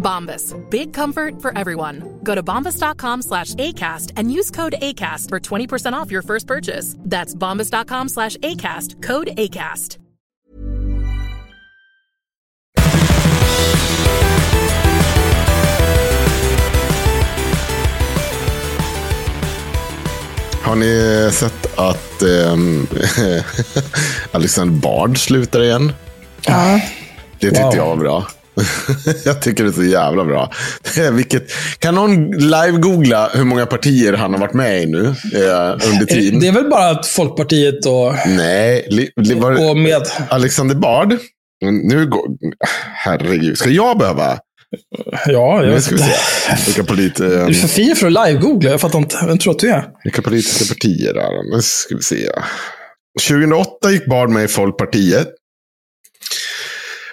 Bombas. Big comfort for everyone. Go to bombas.com slash ACAST and use code ACAST for 20% off your first purchase. That's bombas.com slash ACAST. Code ACAST. Har ni sett att um, Alexander Bard slutar igen? Ja. Det tyckte Wow. jag var bra. jag tycker det är så jävla bra. Vilket, kan någon live-googla hur många partier han har varit med i nu eh, under tiden? Det är väl bara att Folkpartiet och, Nej, li, li, var, och med... Alexander Bard. Nu går, herregud, ska jag behöva? Ja, jag Nu vet ska vi inte. se. Vilka, polit, eh, Du är för fin för att live-googla. Jag fattar inte. Vem tror att du är? vilka politiska partier är det? Nu ska vi se. 2008 gick Bard med i Folkpartiet.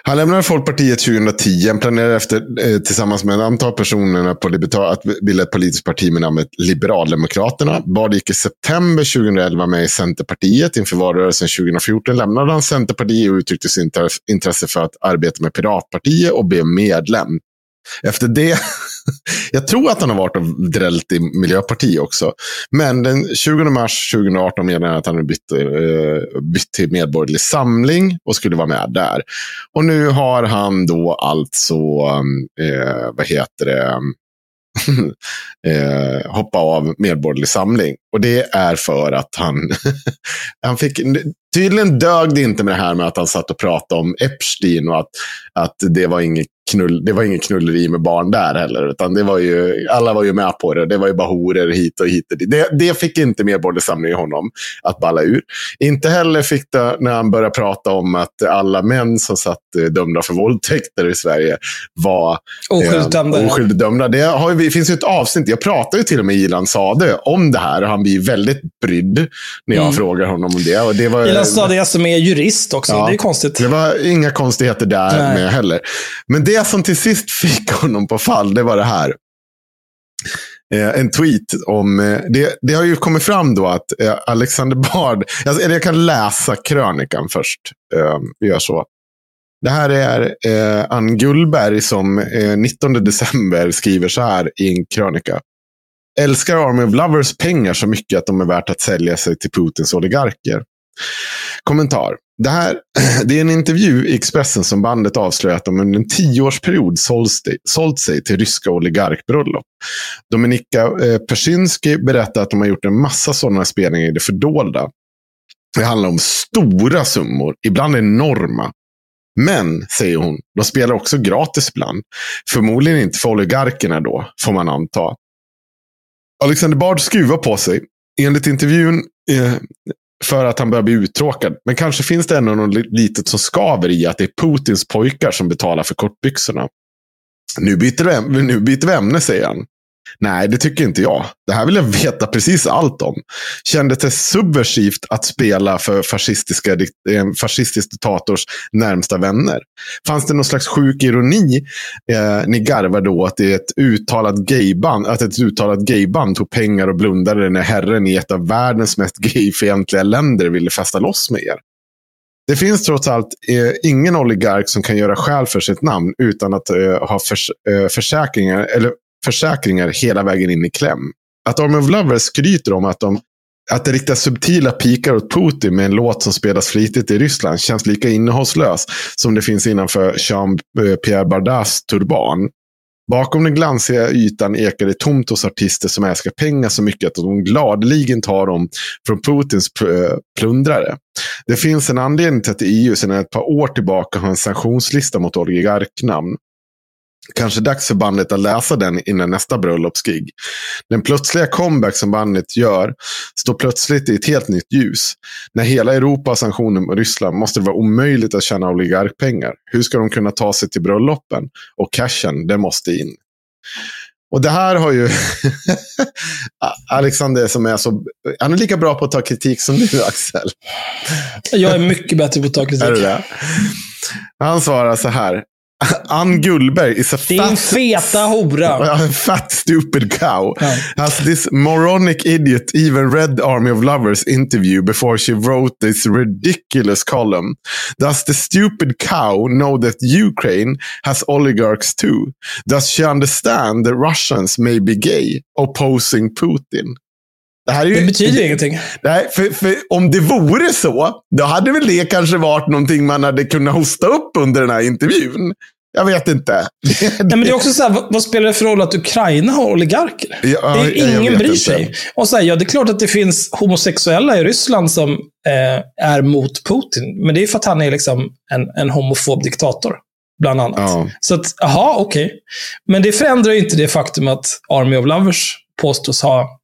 Han lämnade Folkpartiet 2010. Han planerade efter, eh, tillsammans med ett antal personer på Liberta- att bilda ett politiskt parti med namnet Liberaldemokraterna. Bard gick i september 2011 med i Centerpartiet. Inför valrörelsen 2014 lämnade han Centerpartiet och uttryckte sitt intresse för att arbeta med Piratpartiet och blev medlem. Efter det, jag tror att han har varit och drällt i Miljöpartiet också. Men den 20 mars 2018 meddelade han att han hade bytt, eh, bytt till Medborgerlig Samling och skulle vara med där. Och nu har han då alltså, eh, vad heter det, eh, hoppa av Medborgerlig Samling. Och det är för att han, han fick, tydligen dög det inte med det här med att han satt och pratade om Epstein och att, att det var inget knull, det var ingen knulleri med barn där heller. Utan det var ju, alla var ju med på det. Det var ju bara horor hit och hit. Och dit. Det, det fick inte Medborgerlig Samling i honom att balla ur. Inte heller fick det när han började prata om att alla män som satt eh, dömda för våldtäkter i Sverige var Oskyldigt dömda. Eh, oskyldigt dömda. Det har ju, finns ju ett avsnitt, jag pratade ju till och med Ilan Sade om det här. Och han blir väldigt brydd när jag Mm. frågar honom om det. Och det var, Ilan Sadiq som är jurist också. Ja. Det är konstigt. det var inga konstigheter där Nej. med heller. Men det det som till sist fick honom på fall, det var det här. Eh, en tweet om, eh, det, det har ju kommit fram då att eh, Alexander Bard, alltså, eller jag kan läsa krönikan först. Eh, vi gör så. Det här är eh, Ann Gullberg som eh, 19 december skriver så här i en krönika. Älskar Army of Lovers pengar så mycket att de är värt att sälja sig till Putins oligarker. Kommentar. Det, här, det är en intervju i Expressen som bandet avslöjar att de under en tioårsperiod sålt, sig till ryska oligarkbröllop. Dominika eh, Persinski berättar att de har gjort en massa sådana spelningar i det fördolda. Det handlar om stora summor, ibland enorma. Men, säger hon, de spelar också gratis ibland. Förmodligen inte för oligarkerna då, får man anta. Alexander Bard skruvar på sig. Enligt intervjun eh, för att han börjar bli uttråkad. Men kanske finns det ändå något litet som skaver i att det är Putins pojkar som betalar för kortbyxorna. Nu byter, vi, nu byter vi ämne, säger han. Nej, det tycker inte jag. Det här vill jag veta precis allt om. Kändes det subversivt att spela för fascistiska, en eh, fascistisk diktators närmsta vänner? Fanns det någon slags sjuk ironi? Eh, ni garvade då att det är ett uttalat gayband, att ett uttalat gayband tog pengar och blundade när herren i ett av världens mest gayfientliga länder ville festa loss med er. Det finns trots allt eh, ingen oligark som kan göra skäl för sitt namn utan att eh, ha förs eh, försäkringar, eller försäkringar hela vägen in i kläm. Att Army of Lovers skryter om att, de, att det riktar subtila pikar åt Putin med en låt som spelas flitigt i Ryssland känns lika innehållslös som det finns innanför Jean-Pierre Bardas turban. Bakom den glansiga ytan ekar det tomt hos artister som älskar pengar så mycket att de gladeligen tar dem från Putins eh, plundrare. Det finns en anledning till att EU sedan ett par år tillbaka har en sanktionslista mot oligarknamn. Kanske dags för bandet att läsa den innan nästa bröllopsgig. Den plötsliga comeback som bandet gör står plötsligt i ett helt nytt ljus. När hela Europa har sanktioner mot Ryssland måste det vara omöjligt att tjäna oligarkpengar. Hur ska de kunna ta sig till bröllopen? Och cashen, det måste in. Och det här har ju Alexander som är så... Han är lika bra på att ta kritik som du, Axel. Jag är mycket bättre på att ta kritik. Är du det? Han svarar så här. Ann Gullberg is a Din fat, feta hora. a fat stupid cow. Ja. Has this moronic idiot even read the Army of Lovers interview before she wrote this ridiculous column? Does the stupid cow know that Ukraine has oligarchs too? Does she understand that Russians may be gay opposing Putin? Det här är ju... Det betyder ingenting. Nej, för, för om det vore så, då hade väl det kanske varit någonting man hade kunnat hosta upp under den här intervjun. Jag vet inte. Nej, men det är också så här, vad, spelar det för roll att Ukraina har oligarker? Ja, det är, ingen bryr inte. sig. Och så här, ja, det är klart att det finns homosexuella i Ryssland som eh, är mot Putin. Men det är för att han är liksom en, en homofob diktator. Bland annat. Ja. Så att, jaha, okej. Men det förändrar ju inte det faktum att Army of Lovers påstås ha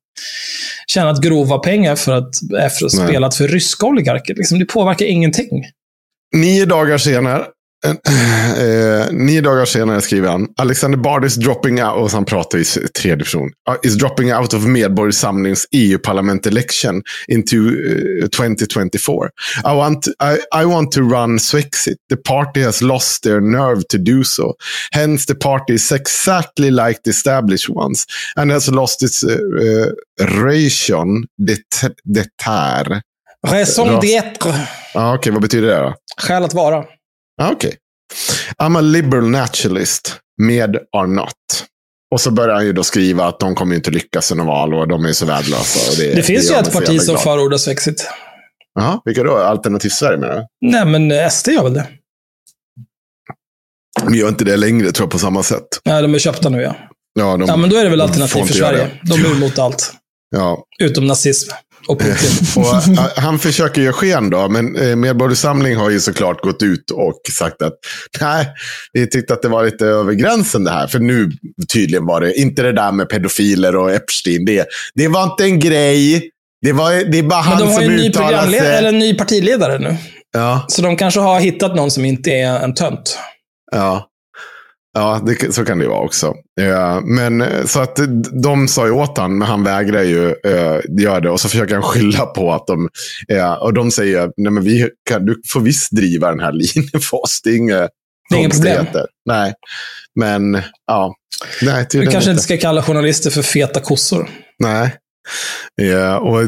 tjänat grova pengar för att, att Nej. spelat för ryska oligarker. Liksom, det påverkar ingenting. Nio dagar senare, eh, nio dagar senare skriver han, Alexander Bard is dropping out, och han pratar i tredje person, uh, is dropping out of Medborgarsamlings EU-parlament election into uh, 2024. I want, I, I want to run Swexit. The party has lost their nerve to do so. Hence the party is exactly like the established ones and has lost its uh, ration d'etat- d'etat. Raison Ras- d'être. Ja, Okej, vad betyder det då? Skäl att vara. Okej. I'm a liberal naturalist. Med are not. Och så börjar han ju då skriva att de kommer inte lyckas i något val och de är så värdelösa. Det, Det finns gör ju ett parti som förordar Swexit. Ja, vilka då? Alternativ Sverige menar du? Nej, men eh, SD gör väl det? De gör inte det längre tror jag på samma sätt. Nej, de är köpta nu ja. Ja, de, Ja, men då är det väl de alternativ för Sverige. det. De är emot allt. Ja. Utom nazism och Putin. Och, eh, han försöker göra sken då, men eh, Medborgarsamling har ju såklart gått ut och sagt att nej, vi tyckte att det var lite över gränsen det här. För nu tydligen var det inte det där med pedofiler och Epstein. Det, det var inte en grej. Det, var, det är bara Men han de har som ju en ny, uttalar programledare, sig. eller en ny partiledare nu. Ja, Så de kanske har hittat någon som inte är en tönt. ja. Ja, det, så kan det ju vara också. Men eh, så att de sa ju åt han, men han vägrar ju uh, göra det. Och så försöker han skylla på att de, ja, och de säger, nej men vi kan, du får visst driva den här linjen för oss. Det är inga Det är inget problem. Nej, men ja. Nej, tydligen kanske inte. inte ska kalla journalister för feta kossor. Nej. Ja, och,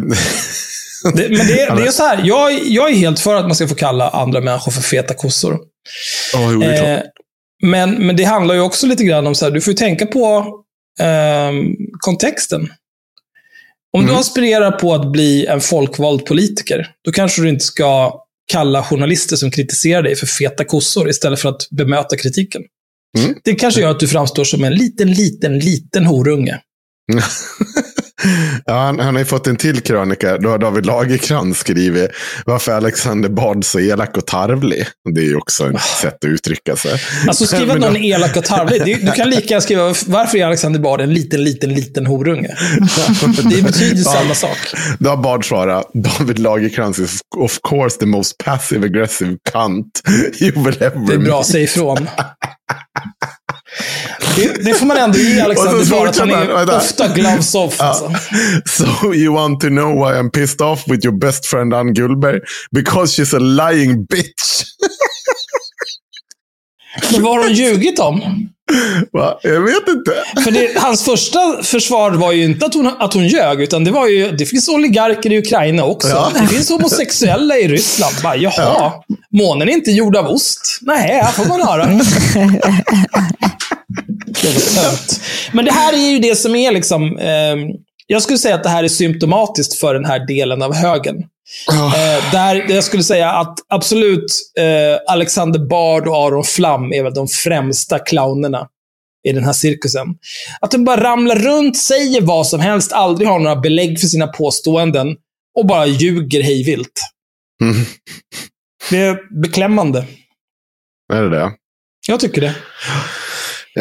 Det, men det, det är så här, jag, jag är helt för att man ska få kalla andra människor för feta kossor. oh, jo, det är klart. Eh, men, men det handlar ju också lite grann om så här, du får tänka på ehm, kontexten. Om Mm. du aspirerar på att bli en folkvald politiker, då kanske du inte ska kalla journalister som kritiserar dig för feta kossor istället för att bemöta kritiken. Mm. Det kanske gör att du framstår som en liten, liten, liten horunge. Ja, han, han har ju fått en till krönika. Då har David Lagercrantz skrivit varför Alexander Bard så elak och tarvlig. Det är ju också ett sätt att uttrycka sig. Alltså skriva att någon är elak och tarvlig. Du kan lika gärna skriva varför är Alexander Bard en liten, liten, liten horunge? Det betyder samma sak. Då har Bard svarat, David Lagercrantz is of course the most passive aggressive cunt you will ever Det är bra, meet." säg ifrån. Det, det får man ändå ge Alexander Bard, att han är ofta gloves off. Alltså. So you want to know why I'm pissed off with your best friend Ann Gullberg? Because she's a lying bitch. Men vad har de ljugit om? Va? Jag vet inte. För det, hans första försvar var ju inte att hon, att hon ljög, utan det var ju, det finns oligarker i Ukraina också. Ja. Det finns homosexuella i Ryssland. Bara, jaha, Ja. månen är inte gjord av ost. Nej, får man höra. Men det här är ju det som är liksom, ehm, jag skulle säga att det här är symptomatiskt för den här delen av högen. Eh, där jag skulle säga att absolut eh, Alexander Bard och Aron Flam är väl de främsta clownerna i den här cirkusen. Att de bara ramlar runt, säger vad som helst, aldrig har några belägg för sina påståenden och bara ljuger hejvilt. Mm. Det är beklämmande. Är det det? Jag tycker det.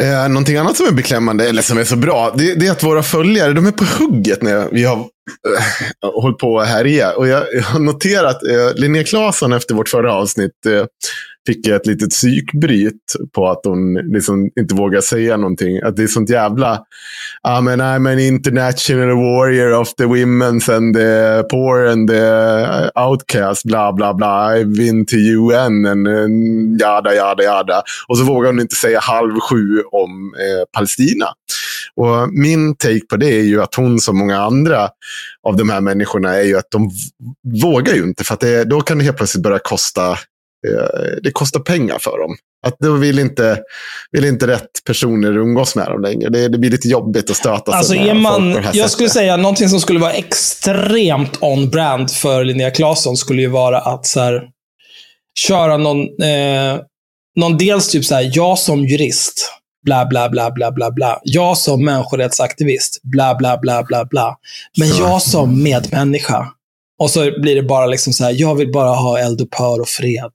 Eh, någonting annat som är beklämmande, eller som är så bra, det, det är att våra följare, de är på hugget när vi har eh, hållit på att härja. Och jag, jag har noterat, eh, Linnea Claesson efter vårt förra avsnitt eh, fick jag ett litet psykbryt på att hon liksom inte vågar säga någonting. Att det är sånt jävla, ah, men I'm an international warrior of the women's and the poor and the outcast, bla bla bla. I've been to UN and, jada jada jada. Och så vågar hon inte säga halv sju om eh, Palestina. Och min take på det är ju att hon som många andra av de här människorna är ju att de vågar ju inte. För att det, då kan det helt plötsligt börja kosta det kostar pengar för dem. Att då vill inte, vill inte rätt personer umgås med dem längre. Det, det blir lite jobbigt att stöta sig Alltså med är folk man, på det här jag sättet. skulle säga någonting som skulle vara extremt on-brand för Linnea Claesson skulle ju vara att så här, köra någon, eh, någon dels typ så här, jag som jurist, bla bla bla bla bla bla. Jag som människorättsaktivist, bla bla bla bla bla. Men jag som medmänniska. Och så blir det bara liksom så här, jag vill bara ha eldupphör och fred.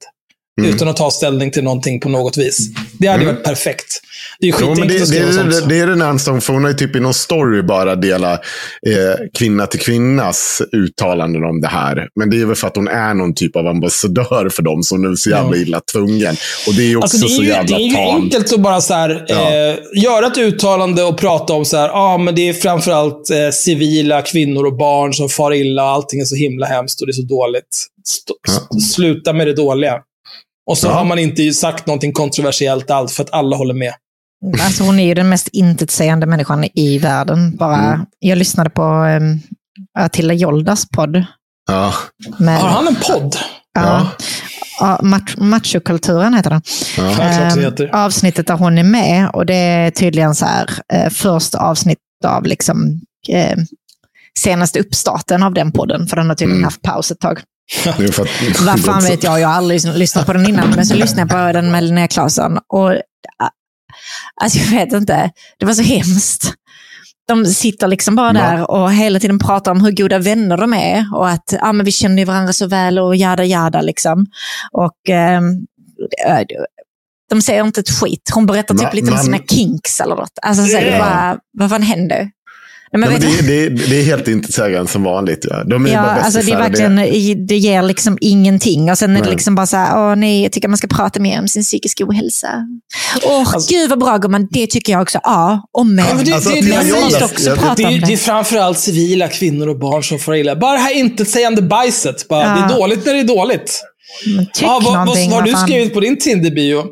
Mm. Utan att ta ställning till någonting på något vis. Det hade varit perfekt. Det är ju Jo, men det, att det, skriva är, sånt. det, det är det närmsta hon får. Hon har ju typ i någon story bara delat eh, kvinna till kvinnas uttalanden om det här. Men det är väl för att hon är någon typ av ambassadör för dem, så hon är så jävla illa tvungen. Och det är ju också Alltså det är så ju, jävla det är ju tamt. enkelt att bara så här, Ja. eh, göra ett uttalande och prata om så här, ah, men det är framförallt eh, civila kvinnor och barn som far illa. Allting är så himla hemskt och det är så dåligt. St- Ja. Sluta med det dåliga. Och så Ja. har man inte sagt någonting kontroversiellt alls för att alla håller med. Alltså hon är ju den mest intetsägande människan i världen. Bara, Mm. Jag lyssnade på um, Attila Joldas podd. Ja. Med, Har han en podd? ja, ja, mach, machokulturen heter den. Ja. Heter. avsnittet där hon är med och det är tydligen så här eh, första avsnitt av liksom eh, senaste uppstarten av den podden, för den har tydligen Mm. haft paus ett tag. Vad fan vet jag, jag har aldrig lys- lyssnat på den innan, men så lyssnade jag på den med Linnea Claesson och alltså jag vet inte, det var så hemskt. De sitter liksom bara Ja. där och hela tiden pratar om hur goda vänner de är och att ah, men vi känner varandra så väl och jada jada liksom. Och eh, de säger inte ett skit. Hon berättar typ Man- lite om sina kinks eller något. Alltså så Ja. bara, vad fan händer? Nej, men Nej, men det, det, det är helt intetsägande som vanligt. Ja. De är Ja, bara alltså det är verkligen, det ger liksom ingenting. Och sen är det liksom bara så här, åh nej, jag tycker man ska prata mer om sin psykiska ohälsa. Åh, Alltså- gud vad bra gumman, det tycker jag också. Ja, om mig. Ja, men det- Alltså, det- det- också jag- prata är, om ju- det. det är framförallt civila kvinnor och barn som får illa. Bara det här intetsägande bajset. Bara, Ja. Det är dåligt när det är dåligt. Ja, vad, vad, vad har du skrivit på din Tinder-bio?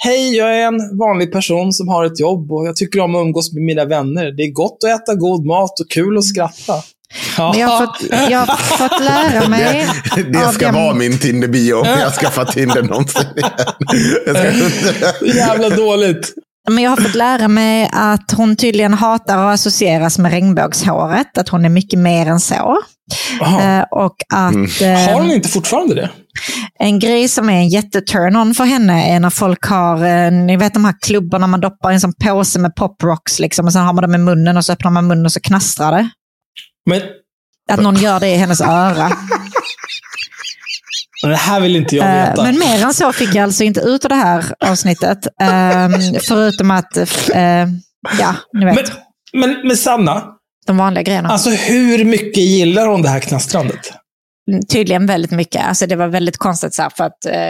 Hej, jag är en vanlig person som har ett jobb och jag tycker om att umgås med mina vänner. Det är gott att äta god mat och kul att skratta. Ja. Men jag har fått, jag har fått lära mig Det, det ska den- vara min Tinder-bio om jag skaffar Tinder någonsin igen. Jag ska, Jävla dåligt. Men jag har fått lära mig att hon tydligen hatar att associeras med regnbågshåret. Att hon är mycket mer än så. Jaha. Eh, och att Mm. eh, Har hon inte fortfarande det? en grej som är en jätte-turn-on för henne är när folk har, eh, ni vet de här klubborna man doppar i en sån påse med poprocks liksom, och sen har man dem i munnen och så öppnar man munnen och så knastrar det. Men, Att någon gör det i hennes öra. men det här vill inte jag Eh, veta. Men mer än så fick jag alltså inte ut av det här avsnittet. Eh, förutom att, eh, ja, ni vet, men, men, men Sanna, de vanliga grejerna. alltså hur mycket gillar hon det här knastrandet? tydligen väldigt mycket. Alltså det var väldigt konstigt så för att eh,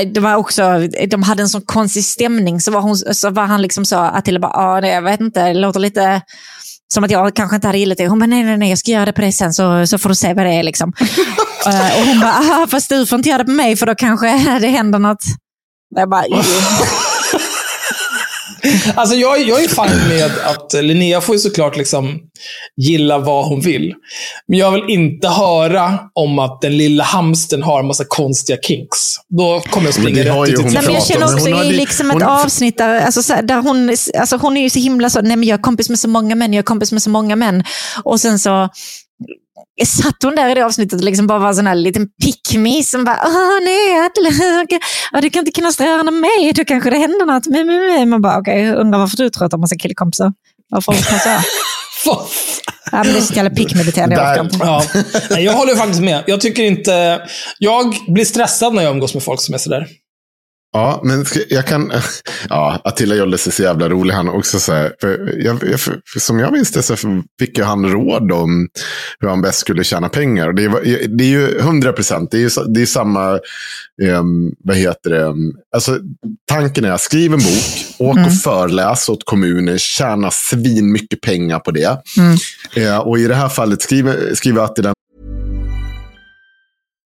äh, det var också, de hade en sån konstig stämning. Så var, hon, så var han liksom så, Attila bara, ah, nej, jag vet inte, det låter lite som att jag kanske inte hade gillat det. Hon bara, nej, nej, nej, jag ska göra det på dig sen så, så får du se vad det är. Liksom. Eh, och hon bara, ah, fast du får inte göra det på mig för då kanske det händer något. Jag bara. Alltså jag, jag är fine med att Linnea får ju såklart liksom gilla vad hon vill. Men jag vill inte höra om att den lilla hamsten har en massa konstiga kinks. Då kommer jag springa rätt ut i hon Nej, men jag känner också hon i hade- liksom hon- ett avsnitt där, alltså, så här, där hon, alltså, hon är ju så himla så, nej men jag är kompis med så många män, jag är kompis med så många män. Och sen så satt hon där i det avsnittet och liksom bara var en sån här liten pick-me som bara, åh nej, du kan inte kunna störa mig, då kanske det händer något. med med med. Man bara, okej, undrar varför du tror har massa killkompisar. Varför håller på så? här? Ja, det är så jävla pick-mediterande, jag. Ja. Jag håller faktiskt med. Jag tycker inte... Jag blir stressad när jag umgås med folk som är sådär. Ja, men jag kan... Ja, Attila Jolles är så jävla rolig. Han också så här, för jag, jag, som jag minns det så fick ju han råd om hur han bäst skulle tjäna pengar. Det, var, det är ju 100 procent. Det är ju det är samma... Um, vad heter det? Alltså, tanken är, skriv en bok, åk och föreläs åt kommuner, tjäna svin mycket pengar på det. Eh, och i det här fallet skriver, skriver Attila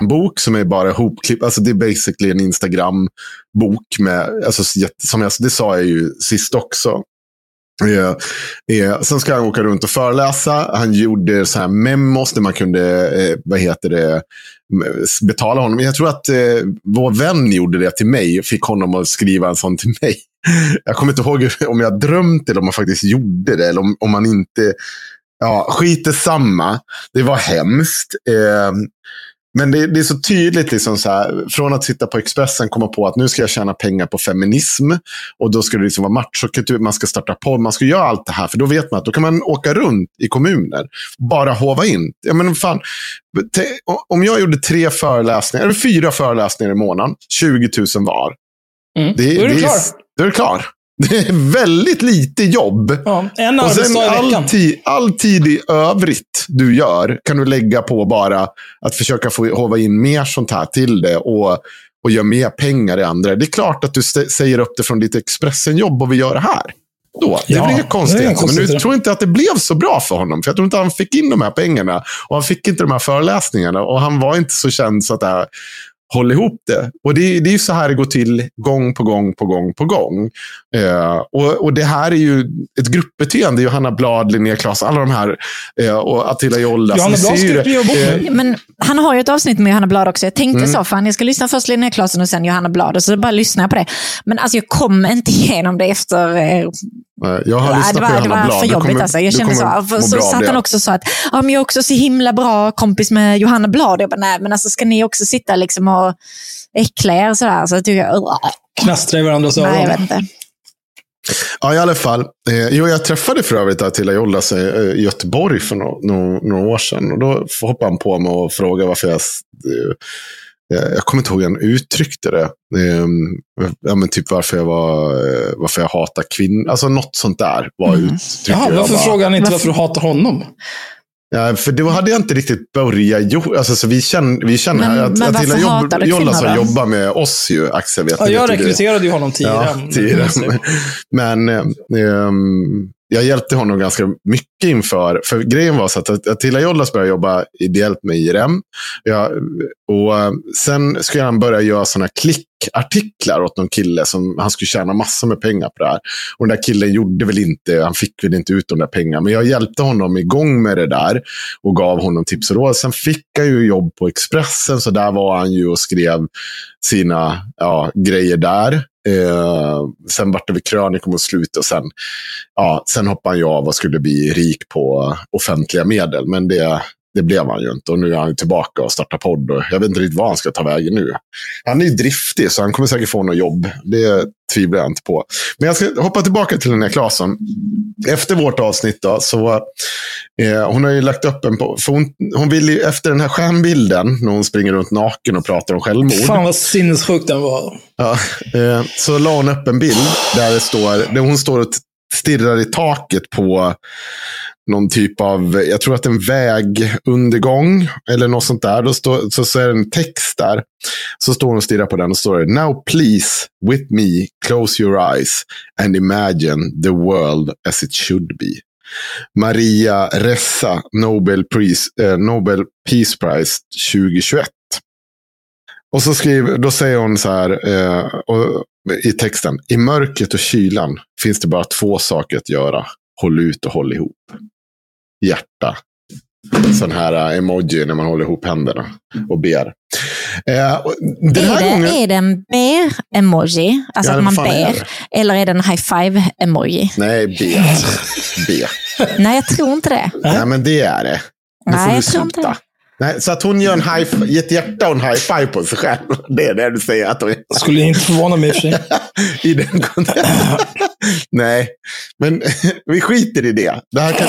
Bok som är bara hopklipp. Alltså det är basically en Instagram-bok. med, alltså, som jag, det sa jag ju sist också. Eh, eh, sen ska han åka runt och föreläsa. Han gjorde så här memos där man kunde eh, vad heter det, betala honom. Jag tror att eh, vår vän gjorde det till mig. Fick honom att skriva en sån till mig. Jag kommer inte ihåg om jag drömt eller om man faktiskt gjorde det. Eller om, om man inte... Ja, skit samma. Det var hemskt. Eh, men det, det är så tydligt, liksom så här, från att sitta på Expressen komma på att nu ska jag tjäna pengar på feminism. Och då ska det liksom vara machokultur, man ska starta podd, man ska göra allt det här. För då vet man att då kan man åka runt i kommuner. Bara hova in. Ja, men fan, om jag gjorde tre föreläsningar, eller fyra föreläsningar i månaden, 20 000 var. Mm. Det, Då är du det klar. Då är du klar. Det är väldigt lite jobb. Ja, en Och sen all, ti- all tid i övrigt du gör kan du lägga på bara att försöka få hova in mer sånt här till det och, och göra mer pengar i andra. Det är klart att du säger upp det från ditt Expressen-jobb och vi gör det här. Då. Det Ja, det inga konstigheter. Men jag tror inte att det blev så bra för honom. För jag tror inte han fick in de här pengarna. Och han fick inte de här föreläsningarna. Och han var inte så känd så att det här håll ihop det. Och det, det är ju så här det går till gång på gång på gång på gång. Eh, och, och det här är ju ett gruppbeteende. Johanna Blad, Linnea Claes, alla de här. Eh, och Attila Jolla. Johanna Blad skriva bok Eh. Men han har ju ett avsnitt med Johanna Blad också. Jag tänkte Mm. så, fan jag ska lyssna först Linnea Claesson och sen Johanna Blad. Och så bara lyssnar jag på det. Men alltså jag kom inte igenom det efter... Eh, eh, Jag har lyssnat det på var, det Johanna var Blad. för jobbigt kommer- alltså. Jag kände så. så satt det. han också så att, ja men jag är också så himla bra kompis med Johanna Blad. Jag bara, nej men alltså ska ni också sitta liksom och äckla er? Så jag tycker jag. Knastra i varandras öron. nej jag vet inte. Ja, i alla fall. Eh, jo, jag träffade för övrigt Attila Jollas eh, i Göteborg för no no några år sedan. Och då hoppade han på mig och frågade varför jag... Eh, jag kommer inte ihåg hur han uttryckte det. Eh, ja, men typ varför jag, var, eh, varför jag hatar kvinnor. Alltså något sånt där var Mm. uttrycket. Jaha, jag varför frågar han inte Varför- varför du hatar honom? Ja, för då hade jag inte riktigt börjat. Jo, alltså, så vi känner, vi känner Men- att men Attila varför jobb, har då? jobbat med oss ju, Axel. Vet Ja, jag rekryterade ju honom tidigare. Ja, tidigare. Men, eh, ehm, jag hjälpte honom ganska mycket inför, för grejen var så att Attila Jollas började jobba ideellt med IRM. Ja, och eh, sen skulle han börja göra sådana klickartiklar åt någon kille som han skulle tjäna massor med pengar på det här. Och den där killen gjorde väl inte, han fick väl inte ut de där pengarna. Men jag hjälpte honom igång med det där och gav honom tips och råd. Sen fick jag ju jobb på Expressen, så där var han ju och skrev sina ja, grejer där. Eh, sen vart det väl krönikor mot slutet och sen, ja, sen hoppade han ju av och skulle bli rik på offentliga medel. Men det, det blev han ju inte. Och nu är han tillbaka och startar podd. Och jag vet inte riktigt vad han ska ta vägen nu. Han är ju driftig, så han kommer säkert få något jobb. Det tvivlar jag inte på. Men jag ska hoppa tillbaka till Linnea Claesson. Efter vårt avsnitt då, så eh, hon har ju lagt upp en på, för hon, hon vill ju, efter den här stjärnbilden, när hon springer runt naken och pratar om självmord. Fan vad sinnessjukt den var. Ja, eh, så la hon upp en bild där det står, där hon står och stirrar i taket på någon typ av, jag tror att en vägundergång eller något sånt där. Då stå, så, så är det en text där. Så står hon och stirrar på den och står det Now please with me close your eyes and imagine the world as it should be. Maria Ressa, Nobel, Peace, eh, Nobel Peace Prize 2021. Och så skriver, då säger hon så här eh, och, i texten. I mörkret och kylan finns det bara två saker att göra. Håll ut och håll ihop hjärta. Sån här uh, emoji när man håller ihop händerna och ber. Eh, och den här är, det, gången... är det en ber-emoji? Alltså ja, att man ber? Eller är det en high five-emoji? Nej, be. be. Nej, jag tror inte det. Nej, men det är det. Nu Nej, får du sluta. Nej, så att hon gör en high, ett hjärta och en high five på sig själv. Det är det du säger att hon Skulle inte förvåna mig i och för sig. I den Nej, men vi skiter i det. Det här kan...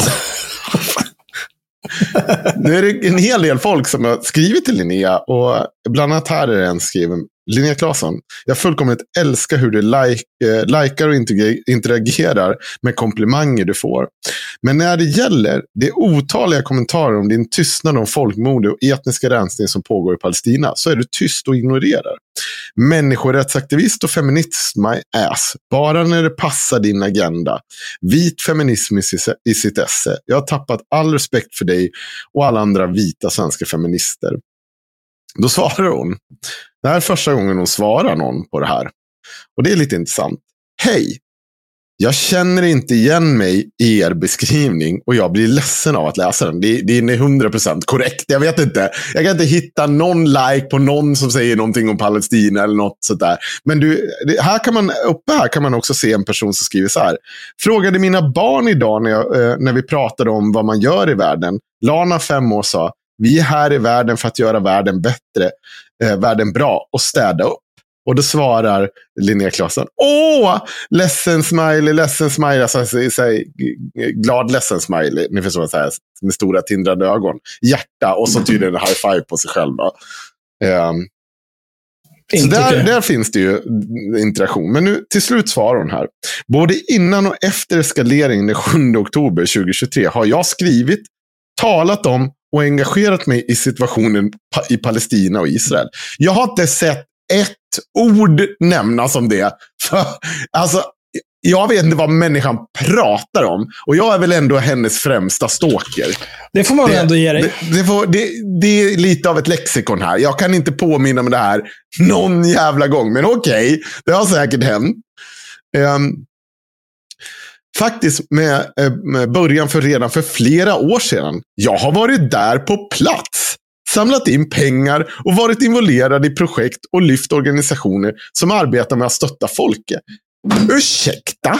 nu är det en hel del folk som har skrivit till Linnea. Och bland annat här är det en skriven. Linnea Claesson, jag fullkomligt älskar hur du like, eh, likar och interagerar med komplimanger du får. Men när det gäller det otaliga kommentarer om din tystnad om folkmord och etniska rensning som pågår i Palestina så är du tyst och ignorerar. Människorättsaktivist och feminist my ass. Bara när det passar din agenda. Vit feminism i sitt esse. Jag har tappat all respekt för dig och alla andra vita svenska feminister. Då svarar hon. Det här är första gången hon svarar någon på det här. Och det är lite intressant. Hej! Jag känner inte igen mig i er beskrivning och jag blir ledsen av att läsa den. Det, det är 100% korrekt. Jag vet inte. Jag kan inte hitta någon like på någon som säger någonting om Palestina eller något sånt där. Men du, här kan man, uppe här kan man också se en person som skriver så här. Frågade mina barn idag när, jag, eh, när vi pratade om vad man gör i världen. Lana, fem år, sa vi är här i världen för att göra världen bättre, eh, världen bra och städa upp. Och då svarar Linnea Claesson, åh, ledsen smiley, ledsen smiley, alltså, säg, glad ledsen smiley, ni förstår vad jag med stora tindrande ögon. Hjärta och så tydligen en high five på sig själv. Um, så där, där, finns det ju interaktion. Men nu till slut svarar hon här. Både innan och efter eskaleringen den 7 oktober 2023 har jag skrivit, talat om och engagerat mig i situationen i Palestina och Israel. Jag har inte sett ett ord nämnas om det. För, alltså, jag vet inte vad människan pratar om. Och jag är väl ändå hennes främsta stalker. Det får man det, ändå ge dig. Det, det, får, det, är lite av ett lexikon här. Jag kan inte påminna mig det här någon jävla gång. Men okej, okay, det har säkert hänt. Um, faktiskt med, eh, med början för redan för flera år sedan. Jag har varit där på plats samlat in pengar och varit involverad i projekt och lyft organisationer som arbetar med att stötta folket. Ursäkta?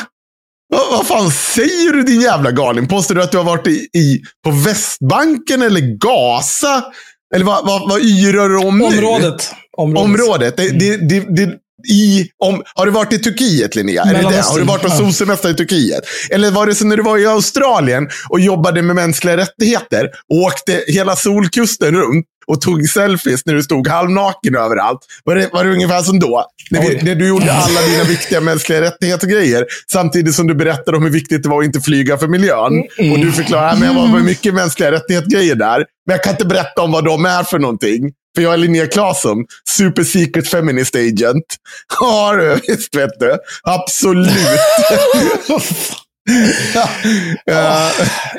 Vad, vad fan säger du din jävla galning? Påstår du att du har varit i, i på Västbanken eller Gaza? Eller vad, vad, vad yrar du om nu? Området. Området. Området. Det, det, det, det, i, om, har du varit i Turkiet Linnea? Är det det? Har du varit på solsemester i Turkiet? Eller var det så när du var i Australien och jobbade med mänskliga rättigheter och åkte hela solkusten runt och tog selfies när du stod halvnaken överallt? Var det, var det ungefär som då? När, vi, när du gjorde alla dina viktiga mänskliga rättigheter-grejer. Samtidigt som du berättade om hur viktigt det var att inte flyga för miljön. Mm. Och du förklarade att det var mycket mänskliga rättigheter-grejer där. Men jag kan inte berätta om vad de är för någonting. För jag är Linnea Claesson, super secret feminist agent. Ja du, visst vet du. Absolut. Eh,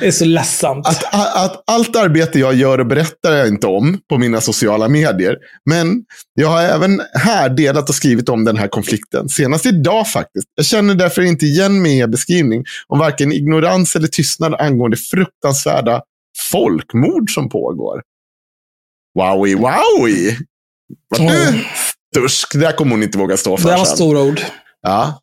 Det är så ledsamt. att, att, att allt arbete jag gör och berättar jag inte om på mina sociala medier. Men jag har även här delat och skrivit om den här konflikten. Senast idag faktiskt. Jag känner därför inte igen mig i er beskrivning om varken ignorans eller tystnad angående fruktansvärda folkmord som pågår. Wowie, wowie! Var du Mm. stursk? Det där kommer hon inte våga stå för Det var stora ord. Ja.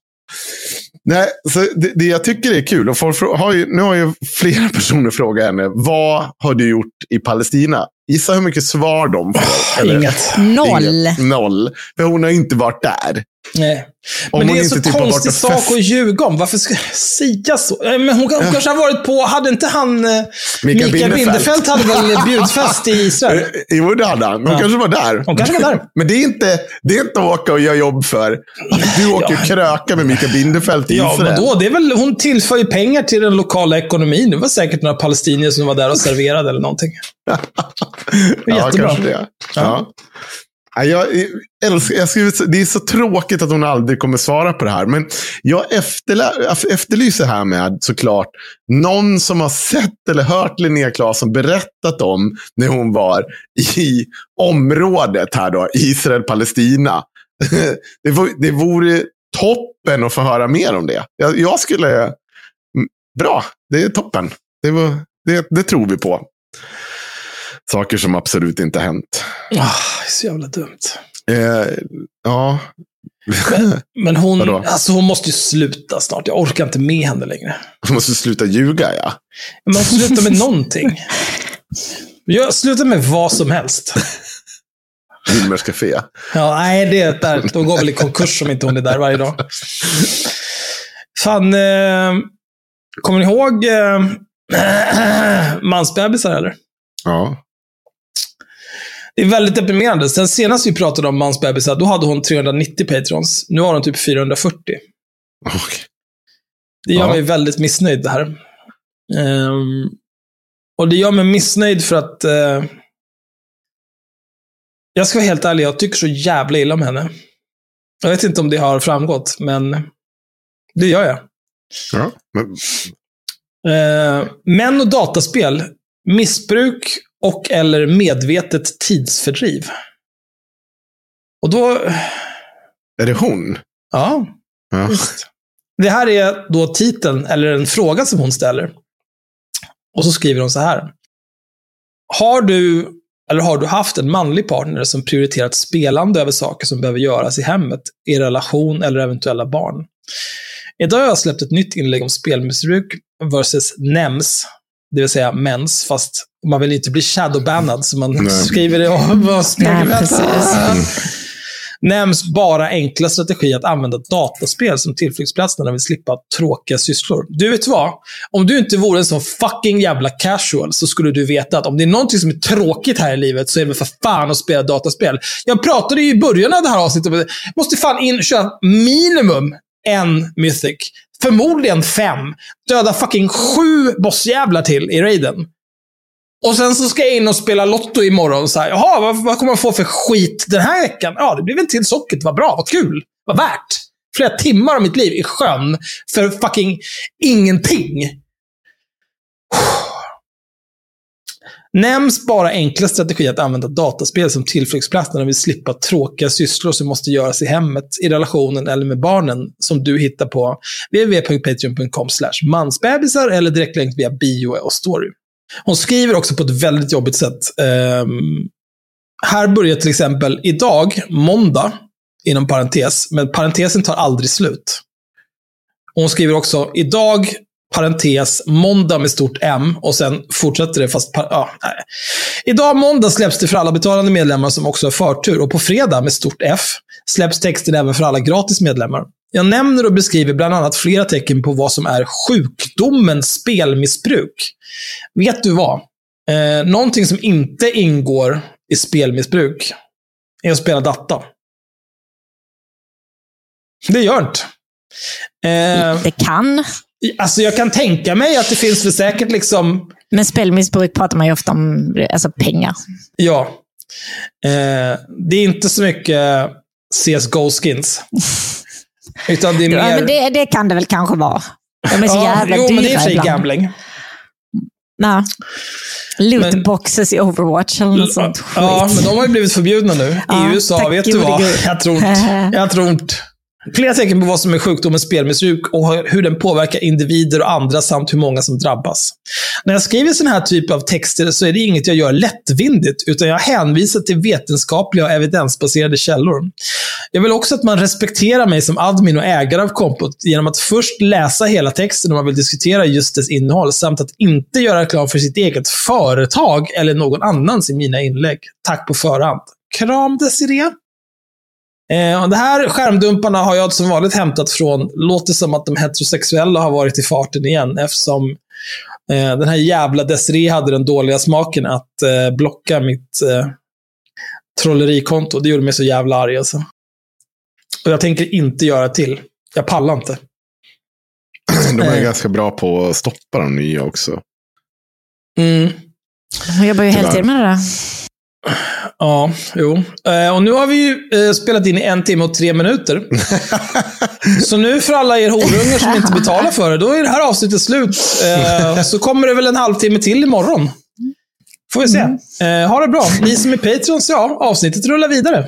Nej, så det, det jag tycker är kul, och folk har ju, nu har ju flera personer frågat henne, vad har du gjort i Palestina? Gissa hur mycket svar de får. Eller- Inget. Noll. Inget. Noll. För hon har inte varit där. Nej. Om Men det är en så typ konstig och sak fest- att ljuga om. Varför ska jag säga så? Eh, Men hon, hon kanske har varit på, hade inte han, eh, Mikael Bindefeld. Bindefeld hade väl bjudfest i Israel? Eh, Jo, det hade han. Hon Ja. kanske var där. Hon kanske var där. Men det är inte, det är inte att åka och göra jobb för. Du åker och kröka med Mikael Bindefeld till Ja, Israel. men då, det är väl, hon tillför ju pengar till den lokala ekonomin. Det var säkert några palestinier som var där och serverade eller någonting. Ja, jättebra. kanske det. Ja. Ja, jag älskar, jag skriver, så- det är så tråkigt att hon aldrig kommer svara på det här. Men jag efterlyser här med såklart någon som har sett eller hört Linnea Claesson berättat om när hon var i området här då, Israel-Palestina. Det, det vore toppen att få höra mer om det. Jag, jag skulle... Bra, det är toppen. Det, var, det, det tror vi på. Saker som absolut inte hänt. Ah, det är så jävla dumt. Eh, ja. Men hon, Vadå? alltså hon måste ju sluta snart. Jag orkar inte med henne längre. Du måste sluta ljuga, ja. Men sluta med någonting. Jag slutar med vad som helst. Wilmers Café. Ja, nej, det är där. De går väl i konkurs om inte hon är där varje dag. Fan, eh, kommer ni ihåg eh, mansbebisar eller? Ja. Det är väldigt deprimerande. Sen senast vi pratade om mansbebisar, då hade hon 390 patrons. Nu har hon typ 440. Okej. Det gör Ja. mig väldigt missnöjd det här. Ehm, och det gör mig missnöjd för att eh, jag ska vara helt ärlig, jag tycker så jävla illa om henne. Jag vet inte om det har framgått, men det gör jag. Ja. Men, Eh, män och dataspel, missbruk och eller medvetet tidsfördriv. Och då, är det hon? ja, Ja. Det här är då titeln, eller en fråga som hon ställer. Och så skriver hon så här. Har du, eller har du haft en manlig partner som prioriterat spelande över saker som behöver göras i hemmet, i relation eller eventuella barn? Idag har jag släppt ett nytt inlägg om spelmissbruk versus NEMS, det vill säga mens, fast man vill inte bli shadowbannad, så man Nej. skriver det och vad Nej, precis. Nämns bara enkla strategi att använda dataspel som tillflyktsplats när man vill slippa tråkiga sysslor. Du vet vad? Om du inte vore en sån fucking jävla casual så skulle du veta att om det är någonting som är tråkigt här i livet så är det för fan att spela dataspel. Jag pratade ju i början av det här avsnittet om att måste fan in köra minimum en mythic. Förmodligen fem. Döda fucking sju bossjävlar till i raiden. Och sen så ska jag in och spela Lotto imorgon. Så här, Jaha, vad, vad kommer man få för skit den här veckan? Ja, det blir en till socket. Vad bra, vad kul, vad värt. Flera timmar av mitt liv i sjön för fucking ingenting. Nämns bara enkla strategier att använda dataspel som tillflyktsplats när de vill slippa tråkiga sysslor som måste göras i hemmet, i relationen eller med barnen som du hittar på www.patreon.com mansbebisar eller direktlänk via bio och story. Hon skriver också på ett väldigt jobbigt sätt. Um, här börjar till exempel idag, måndag, inom parentes, men parentesen tar aldrig slut. Och hon skriver också idag, parentes, måndag med stort M och sen fortsätter det fast... Ja, nej. Idag måndag släpps det för alla betalande medlemmar som också har förtur och på fredag med stort F släpps texten även för alla gratis medlemmar. Jag nämner och beskriver bland annat flera tecken på vad som är sjukdomen spelmissbruk. Vet du vad? Eh, någonting som inte ingår i spelmissbruk är att spela data. Det gör inte. Eh, Det kan. Alltså jag kan tänka mig att det finns väl säkert liksom, Men spelmissbruk pratar man ju ofta om alltså pengar. ja. Eh, det är inte så mycket CSGO-skins. Utan det är mer... Ja, men det, det kan det väl kanske vara. De är så jävla jo, dyra men det är för ibland. gambling. Nej. Loot Men- boxes i Overwatch eller något sånt skit. Ja, men de har ju blivit förbjudna nu. Ja, I USA, tack vet du vad? Jag tror inte. Jag tror inte. Flera tecken på vad som är sjukdomen spelmissbruk och hur den påverkar individer och andra samt hur många som drabbas. När jag skriver sån här typ av texter så är det inget jag gör lättvindigt, utan jag hänvisar till vetenskapliga och evidensbaserade källor. Jag vill också att man respekterar mig som admin och ägare av kompot genom att först läsa hela texten om man vill diskutera just dess innehåll, samt att inte göra reklam för sitt eget företag eller någon annans i mina inlägg. Tack på förhand. Kram Desiree. Eh, och det här skärmdumparna har jag som vanligt hämtat från, låter som att de heterosexuella har varit i farten igen eftersom eh, den här jävla Desiree hade den dåliga smaken att eh, blocka mitt eh, trollerikonto. Det gjorde mig så jävla arg alltså. Och jag tänker inte göra till. Jag pallar inte. De är Eh. ganska bra på att stoppa de nya också. Mm. Hon jobbar ju heltid med det där. Ja, jo. Eh, och nu har vi ju eh, spelat in i en timme och tre minuter. så nu för alla er horungar som inte betalar för det, då är det här avsnittet slut. Eh, så kommer det väl en halvtimme till imorgon. Får vi se. Eh, ha det bra. Ni som är Patreons, ja, avsnittet rullar vidare.